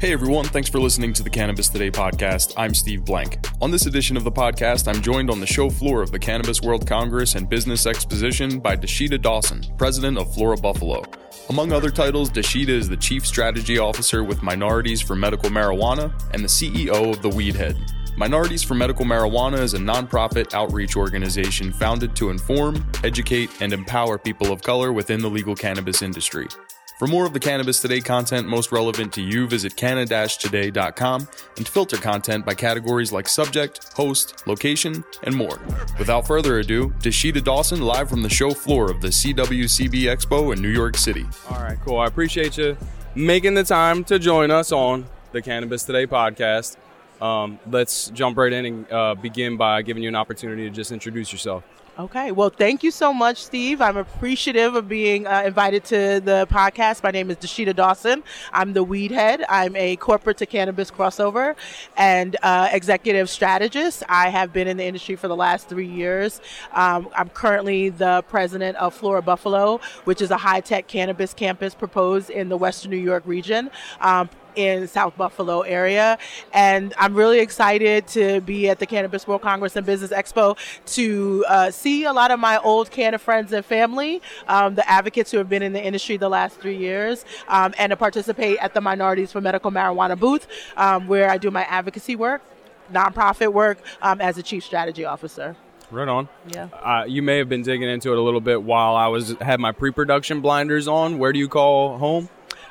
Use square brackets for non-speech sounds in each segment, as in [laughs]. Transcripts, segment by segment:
Hey everyone, thanks for listening to the Cannabis Today podcast. I'm Steve Blank. On this edition of the podcast, I'm joined on the show floor of the Cannabis World Congress and Business Exposition by Dasheeda Dawson, president of Flora Buffalo. Among other titles, Dasheeda is the chief strategy officer with Minorities for Medical Marijuana and the CEO of the Weedhead. Minorities for Medical Marijuana is a nonprofit outreach organization founded to inform, educate, and empower people of color within the legal cannabis industry. For more of the Cannabis Today content most relevant to you, visit canna-today.com and filter content by categories like subject, host, location, and more. Without further ado, Dasheeda Dawson live from the show floor of the CWCB Expo in New York City. All right, cool. I appreciate you making the time to join us on the Cannabis Today podcast. Um, let's jump right in and uh, begin by giving you an opportunity to just introduce yourself. Okay. Well, thank you so much, Steve. I'm appreciative of being uh, invited to the podcast. My name is Dasheeda Dawson. I'm the weed head. I'm a corporate to cannabis crossover and uh, executive strategist. I have been in the industry for the last three years. Um, I'm currently the president of Flora Buffalo, which is a high tech cannabis campus proposed in the Western New York region. Um, in South Buffalo area. And I'm really excited to be at the Cannabis World Congress and Business Expo to uh, see a lot of my old Canna friends and family, um, the advocates who have been in the industry the last three years, um, and to participate at the Minorities for Medical Marijuana booth um, where I do my advocacy work, nonprofit work um, as a chief strategy officer. Right on. Yeah. Uh, you may have been digging into it a little bit while I was had my pre-production blinders on. Where do you call home?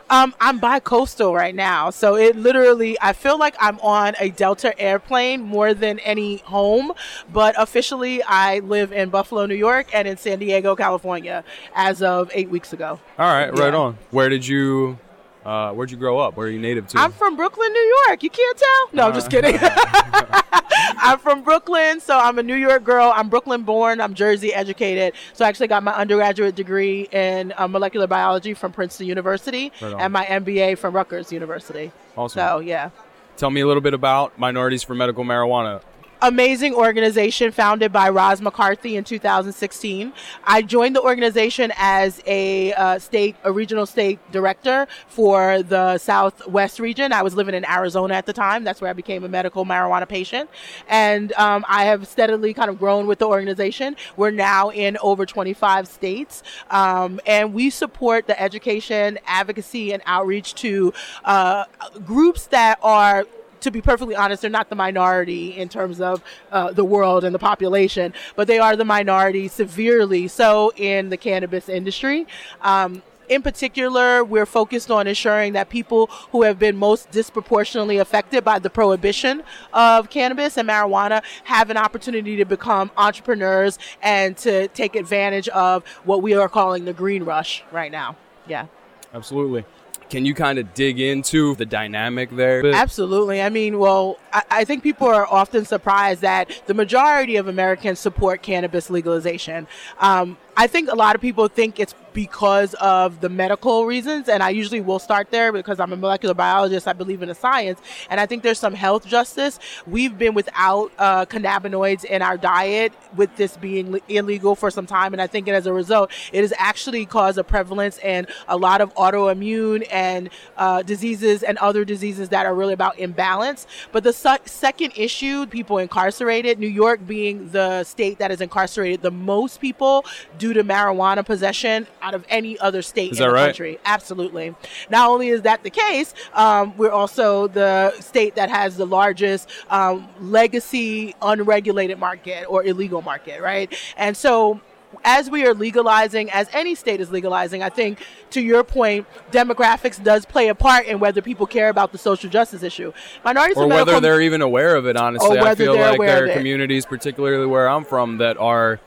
Um, I'm bi-coastal right now, so it literally I feel like I'm on a Delta airplane more than any home. But officially, I live in Buffalo, New York, and in San Diego, California, as of eight weeks ago. All right, right on. Where did you? Uh, where'd you grow up? Where are you native to? I'm from Brooklyn, New York. You can't tell? No, I'm just kidding. [laughs] [laughs] [laughs] I'm from Brooklyn, so I'm a New York girl. I'm Brooklyn born. I'm Jersey educated. So I actually got my undergraduate degree in uh, molecular biology from Princeton University Right and my MBA from Rutgers University. awesome. So yeah. Tell me a little bit about Minorities for Medical Marijuana. Amazing organization founded by Roz McCarthy in 2016. I joined the organization as a uh, state, a regional state director for the Southwest region. I was living in Arizona at the time. That's where I became a medical marijuana patient. And um, I have steadily kind of grown with the organization. We're now in over 25 states. Um, and we support the education, advocacy, and outreach to uh, groups that are to be perfectly honest, they're not the minority in terms of uh, the world and the population, but they are the minority severely so in the cannabis industry. Um, in particular, we're focused on ensuring that people who have been most disproportionately affected by the prohibition of cannabis and marijuana have an opportunity to become entrepreneurs and to take advantage of what we are calling the green rush right now. Yeah. Absolutely. Can you kind of dig into the dynamic there? Absolutely. I mean, well, I, I think people are often surprised that the majority of Americans support cannabis legalization. Um, I think a lot of people think it's because of the medical reasons, and I usually will start there because I'm a molecular biologist. I believe in the science, and I think there's some health justice. We've been without uh, cannabinoids in our diet, with this being illegal for some time, and I think as a result, it has actually caused a prevalence and a lot of autoimmune and uh, diseases and other diseases that are really about imbalance. But the su- second issue, people incarcerated, New York being the state that has incarcerated the most people due to marijuana possession out of any other state Is in that the right? country. Absolutely. Not only is that the case, um, we're also the state that has the largest um, legacy unregulated market or illegal market, right? And so as we are legalizing, as any state is legalizing, I think to your point, demographics does play a part in whether people care about the social justice issue. Minorities or whether they're even aware of it, honestly. Or I feel they're like aware there are it. communities, particularly where I'm from, that are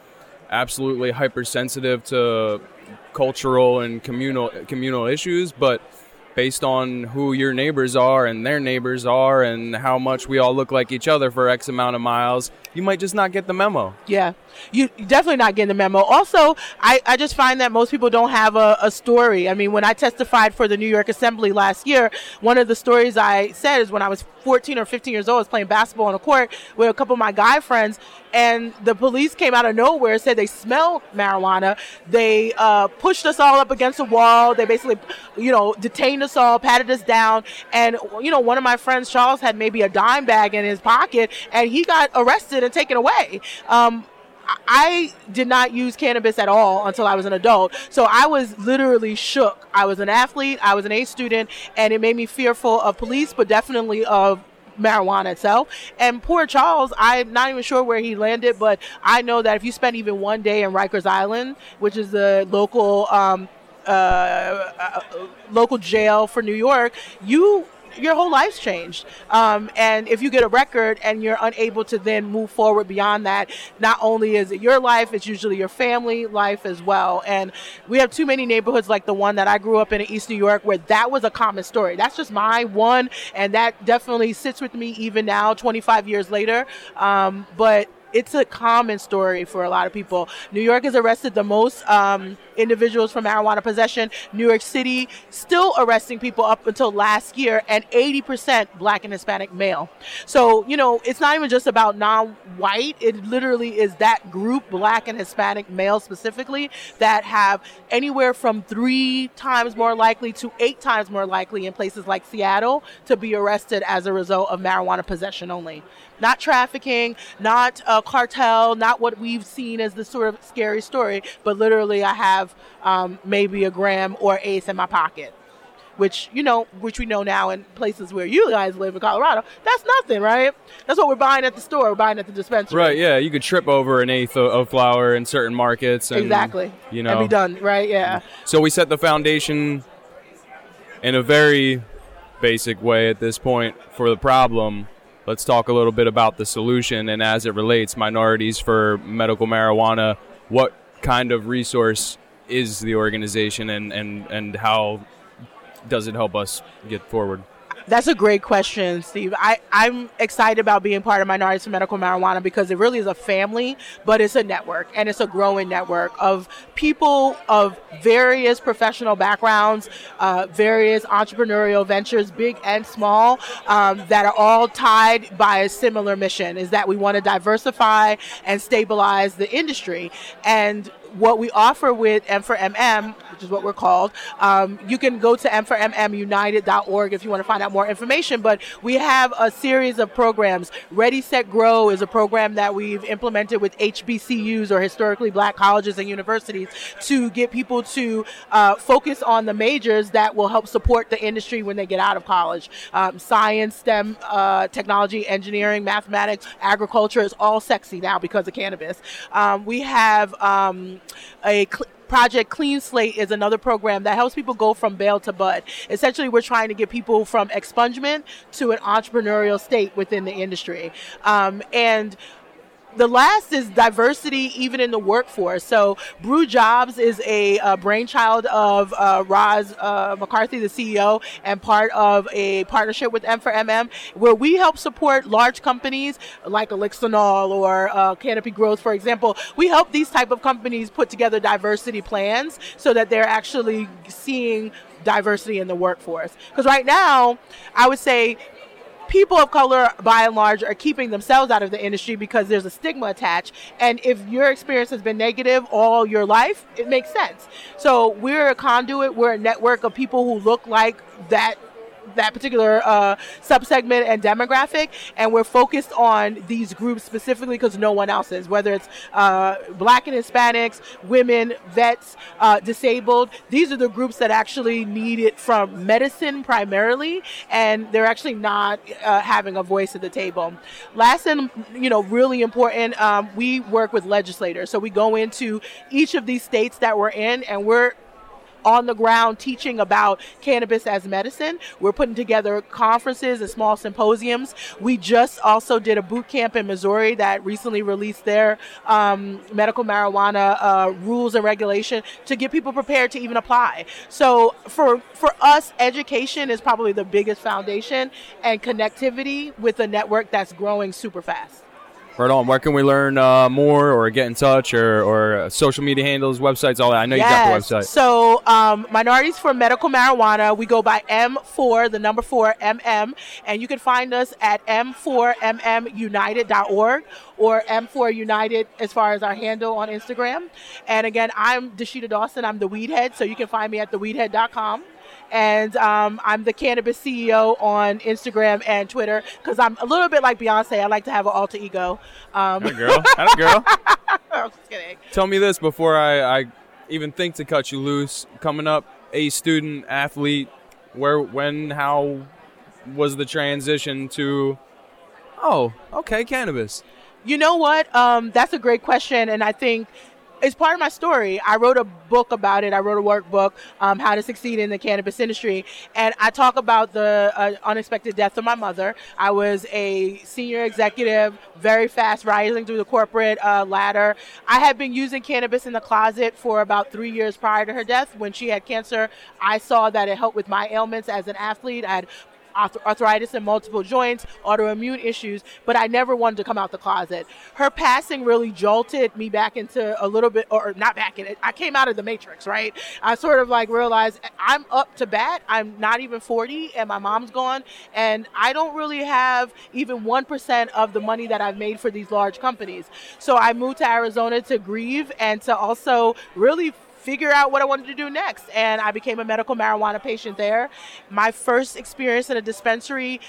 absolutely hypersensitive to cultural and communal communal issues, but based on who your neighbors are and their neighbors are and how much we all look like each other for X amount of miles, you might just not get the memo. Yeah, you definitely not getting the memo. Also, I, I just find that most people don't have a, a story. I mean, when I testified for the New York Assembly last year, one of the stories I said is when I was 14 or 15 years old, I was playing basketball on a court with a couple of my guy friends, and the police came out of nowhere, said they smelled marijuana. They uh, pushed us all up against a wall. They basically, you know, detained us all, patted us down, and you know, one of my friends, Charles, had maybe a dime bag in his pocket, and he got arrested and taken away. Um, I did not use cannabis at all until I was an adult. So I was literally shook. I was an athlete, I was an A student, and it made me fearful of police, but definitely of marijuana itself. And poor Charles, I'm not even sure where he landed, but I know that if you spend even one day in Rikers Island, which is the local um, uh, uh, local jail for New York, you your whole life's changed. Um, and if you get a record and you're unable to then move forward beyond that, not only is it your life, it's usually your family life as well. And we have too many neighborhoods like the one that I grew up in in East New York where that was a common story. That's just my one, and that definitely sits with me even now, 25 years later. Um, but it's a common story for a lot of people. New York has arrested the most um, individuals for marijuana possession. New York City still arresting people up until last year, and 80% black and Hispanic male. So, you know, it's not even just about non white, it literally is that group, black and Hispanic male specifically, that have anywhere from three times more likely to eight times more likely in places like Seattle to be arrested as a result of marijuana possession only not trafficking, not a cartel, not what we've seen as the sort of scary story, but literally I have um, maybe a gram or ace in my pocket. Which you know, which we know now in places where you guys live in Colorado, that's nothing, right? That's what we're buying at the store, we're buying at the dispensary. Right? Yeah, you could trip over an eighth of, of flower in certain markets. And, exactly. You know, and be done, right? Yeah. So we set the foundation in a very basic way at this point for the problem let's talk a little bit about the solution and as it relates minorities for medical marijuana what kind of resource is the organization and, and, and how does it help us get forward that's a great question, Steve. I, I'm excited about being part of Minorities for Medical Marijuana because it really is a family, but it's a network and it's a growing network of people of various professional backgrounds, uh, various entrepreneurial ventures, big and small, um, that are all tied by a similar mission is that we want to diversify and stabilize the industry. And what we offer with M4MM, which is what we're called, um, you can go to m4mmunited.org if you want to find out more information. But we have a series of programs. Ready, Set, Grow is a program that we've implemented with HBCUs or historically black colleges and universities to get people to uh, focus on the majors that will help support the industry when they get out of college. Um, science, STEM, uh, technology, engineering, mathematics, agriculture is all sexy now because of cannabis. Um, we have um, a cl- Project Clean Slate is another program that helps people go from bail to bud. Essentially, we're trying to get people from expungement to an entrepreneurial state within the industry. Um, and the last is diversity even in the workforce. So Brew Jobs is a, brainchild of uh, Roz uh, McCarthy, the CEO, and part of a partnership with M4MM, where we help support large companies like Elixinol or uh, Canopy Growth, for example. We help these type of companies put together diversity plans so that they're actually seeing diversity in the workforce. Because right now, I would say people of color, by and large, are keeping themselves out of the industry because there's a stigma attached. And if your experience has been negative all your life, it makes sense. So we're a conduit, we're a network of people who look like that that particular uh, subsegment and demographic, and we're focused on these groups specifically because no one else is. Whether it's uh, Black and Hispanics, women, vets, uh, disabled, these are the groups that actually need it from medicine primarily, and they're actually not uh, having a voice at the table. Last and you know really important, um, we work with legislators, so we go into each of these states that we're in, and we're on the ground teaching about cannabis as medicine. We're putting together conferences and small symposiums. We just also did a boot camp in Missouri that recently released their um, medical marijuana uh, rules and regulation to get people prepared to even apply. So for for us, education is probably the biggest foundation and connectivity with a network that's growing super fast. Right on. Where can we learn uh, more or get in touch or, or uh, social media handles, websites, all that? I know you got the website. So, um, Minorities for Medical Marijuana, we go by M4, the number 4, MM, and you can find us at m4mmunited.org or M4 United as far as our handle on Instagram. And again, I'm Dasheeda Dawson. I'm the Weedhead. So you can find me at theweedhead.com and um, I'm the cannabis CEO on Instagram and Twitter because I'm a little bit like Beyonce. I like to have an alter ego. Um, That girl, that girl. [laughs] I'm just kidding. Tell me this before I, I even think to cut you loose. Coming up, a student athlete. Where, when, how was the transition to? Oh, okay, cannabis. You know what? Um, that's a great question, and I think it's part of my story. I wrote a book about it. I wrote a workbook, um, How to Succeed in the Cannabis Industry. And I talk about the uh, unexpected death of my mother. I was a senior executive, very fast rising through the corporate uh, ladder. I had been using cannabis in the closet for about three years prior to her death. When she had cancer, I saw that it helped with my ailments as an athlete. I had arthritis in multiple joints, autoimmune issues, but I never wanted to come out the closet. Her passing really jolted me back into a little bit, or not back in it. I came out of the matrix, right? I sort of like realized I'm up to bat. I'm not even 40 and my mom's gone and I don't really have even 1% of the money that I've made for these large companies. So I moved to Arizona to grieve and to also really figure out what I wanted to do next. And I became a medical marijuana patient there. My first experience in a dispensary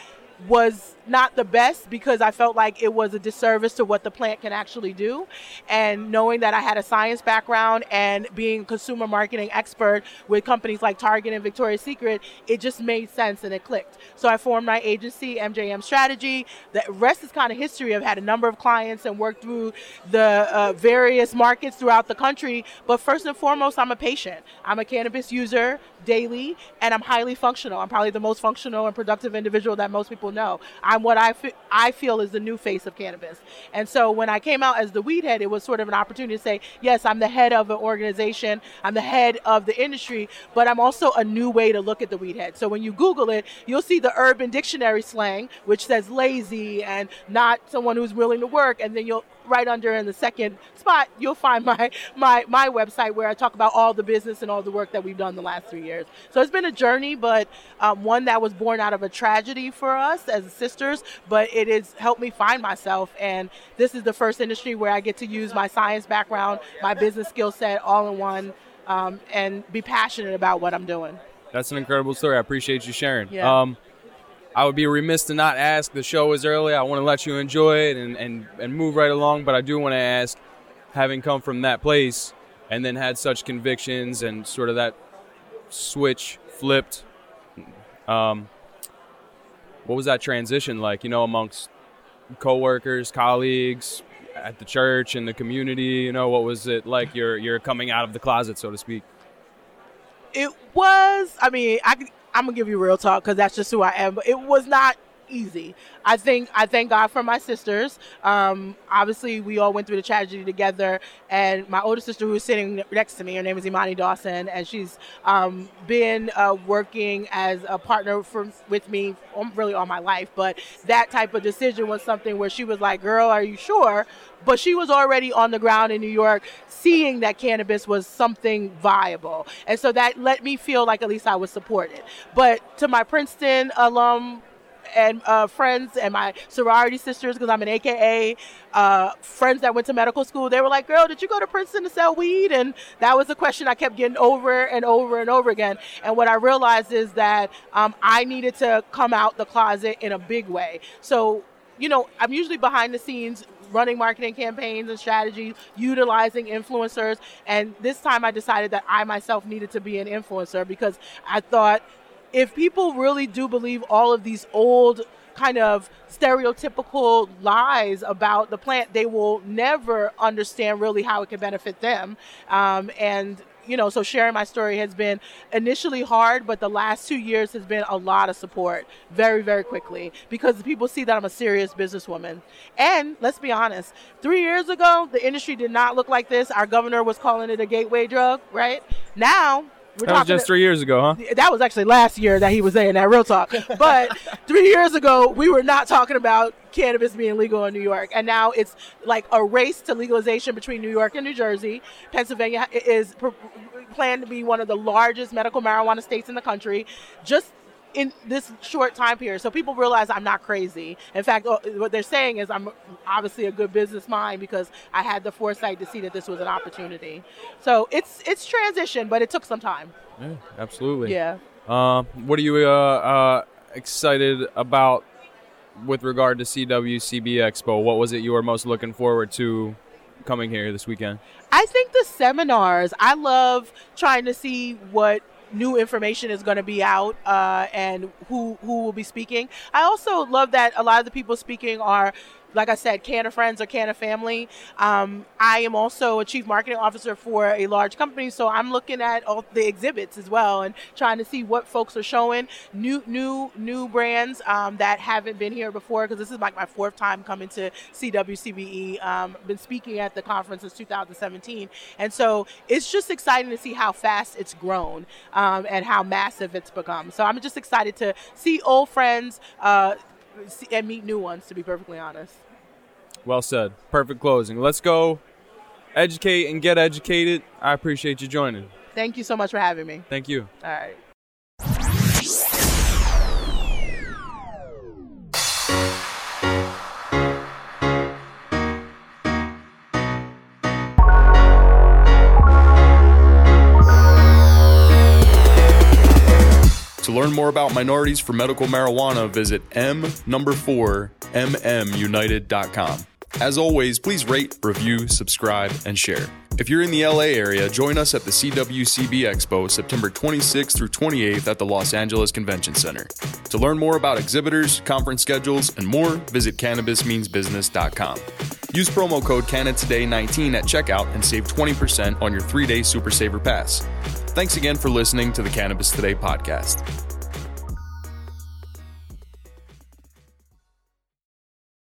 was not the best because I felt like it was a disservice to what the plant can actually do. And knowing that I had a science background and being a consumer marketing expert with companies like Target and Victoria's Secret, it just made sense and it clicked. So I formed my agency, MJM Strategy. The rest is kind of history. I've had a number of clients and worked through the uh, various markets throughout the country. But first and foremost, I'm a patient. I'm a cannabis user daily and I'm highly functional. I'm probably the most functional and productive individual that most people know. I'm what I, I feel is the new face of cannabis. And so when I came out as the weed head, it was sort of an opportunity to say, yes, I'm the head of an organization, I'm the head of the industry, but I'm also a new way to look at the weed head. So when you Google it, you'll see the Urban Dictionary slang, which says lazy and not someone who's willing to work, and then you'll right under in the second spot, you'll find my my my website where I talk about all the business and all the work that we've done the last three years. So it's been a journey, but um, one that was born out of a tragedy for us as sisters. But it has helped me find myself, and this is the first industry where I get to use my science background, my business skill set, all in one, um, and be passionate about what I'm doing. That's an incredible story. I appreciate you sharing. Yeah. Um, I would be remiss to not ask. The show is early. I want to let you enjoy it and, and, and move right along, but I do want to ask, having come from that place and then had such convictions and sort of that switch flipped, um, what was that transition like, you know, amongst coworkers, colleagues, at the church and the community? You know, what was it like? You're, you're coming out of the closet, so to speak. It was, I mean, I I'm gonna give you real talk because that's just who I am. But it was not easy. I think I thank God for my sisters. Um, obviously, we all went through the tragedy together, and my older sister, who is sitting next to me, her name is Imani Dawson, and she's um, been uh, working as a partner for, with me really all my life. But that type of decision was something where she was like, "Girl, are you sure?" But she was already on the ground in New York, seeing that cannabis was something viable, and so that let me feel like at least I was supported. But to my Princeton alum and uh, friends and my sorority sisters, because I'm an AKA, uh, friends that went to medical school, they were like, Girl, did you go to Princeton to sell weed? And that was a question I kept getting over and over and over again. And what I realized is that um, I needed to come out the closet in a big way. So, you know, I'm usually behind the scenes running marketing campaigns and strategies, utilizing influencers. And this time I decided that I myself needed to be an influencer because I thought if people really do believe all of these old kind of stereotypical lies about the plant, they will never understand really how it can benefit them. Um, and you know, so sharing my story has been initially hard, but the last two years has been a lot of support very, very quickly because people see that I'm a serious businesswoman. And let's be honest, three years ago, the industry did not look like this. Our governor was calling it a gateway drug, right? Now, We're That was just three years ago, huh? that was actually last year that he was saying that real talk. [laughs] But three years ago we were not talking about cannabis being legal in new york. And now it's like a race to legalization between new york and new jersey. Pennsylvania is pr- planned to be one of the largest medical marijuana states in the country. Just in this short time period so people realize i'm not crazy in fact uh, what they're saying is i'm obviously a good business mind because i had the foresight to see that this was an opportunity so it's it's transition but it took some time Yeah, absolutely. yeah Uh, what are you uh, uh, excited about with regard to CWCB Expo? What was it you were most looking forward to coming here this weekend? I think the seminars, I love trying to see what new information is going to be out uh, and who who will be speaking. I also love that a lot of the people speaking are like I said, Canna friends or Canna family. Um, I am also a chief marketing officer for a large company, so I'm looking at all the exhibits as well and trying to see what folks are showing, new new new brands um, that haven't been here before. Because this is like my fourth time coming to CWCBE. Um, been speaking at the conference since 2017, and so it's just exciting to see how fast it's grown um, and how massive it's become. So I'm just excited to see old friends. Uh, see- and meet new ones to be perfectly honest Well said. Perfect closing. Let's go educate and get educated. I appreciate you joining. thank you so much for having me Thank you. all right learn more about minorities for medical marijuana, visit m number 4 mmunited.com. As always, please rate, review, subscribe, and share. If you're in the LA area, join us at the CWCB Expo September 26th through 28th at the Los Angeles Convention Center. To learn more about exhibitors, conference schedules, and more, visit cannabismeansbusiness.com. Use promo code CannaToday19 at checkout and save 20% on your three day Super Saver Pass. Thanks again for listening to the Cannabis Today podcast.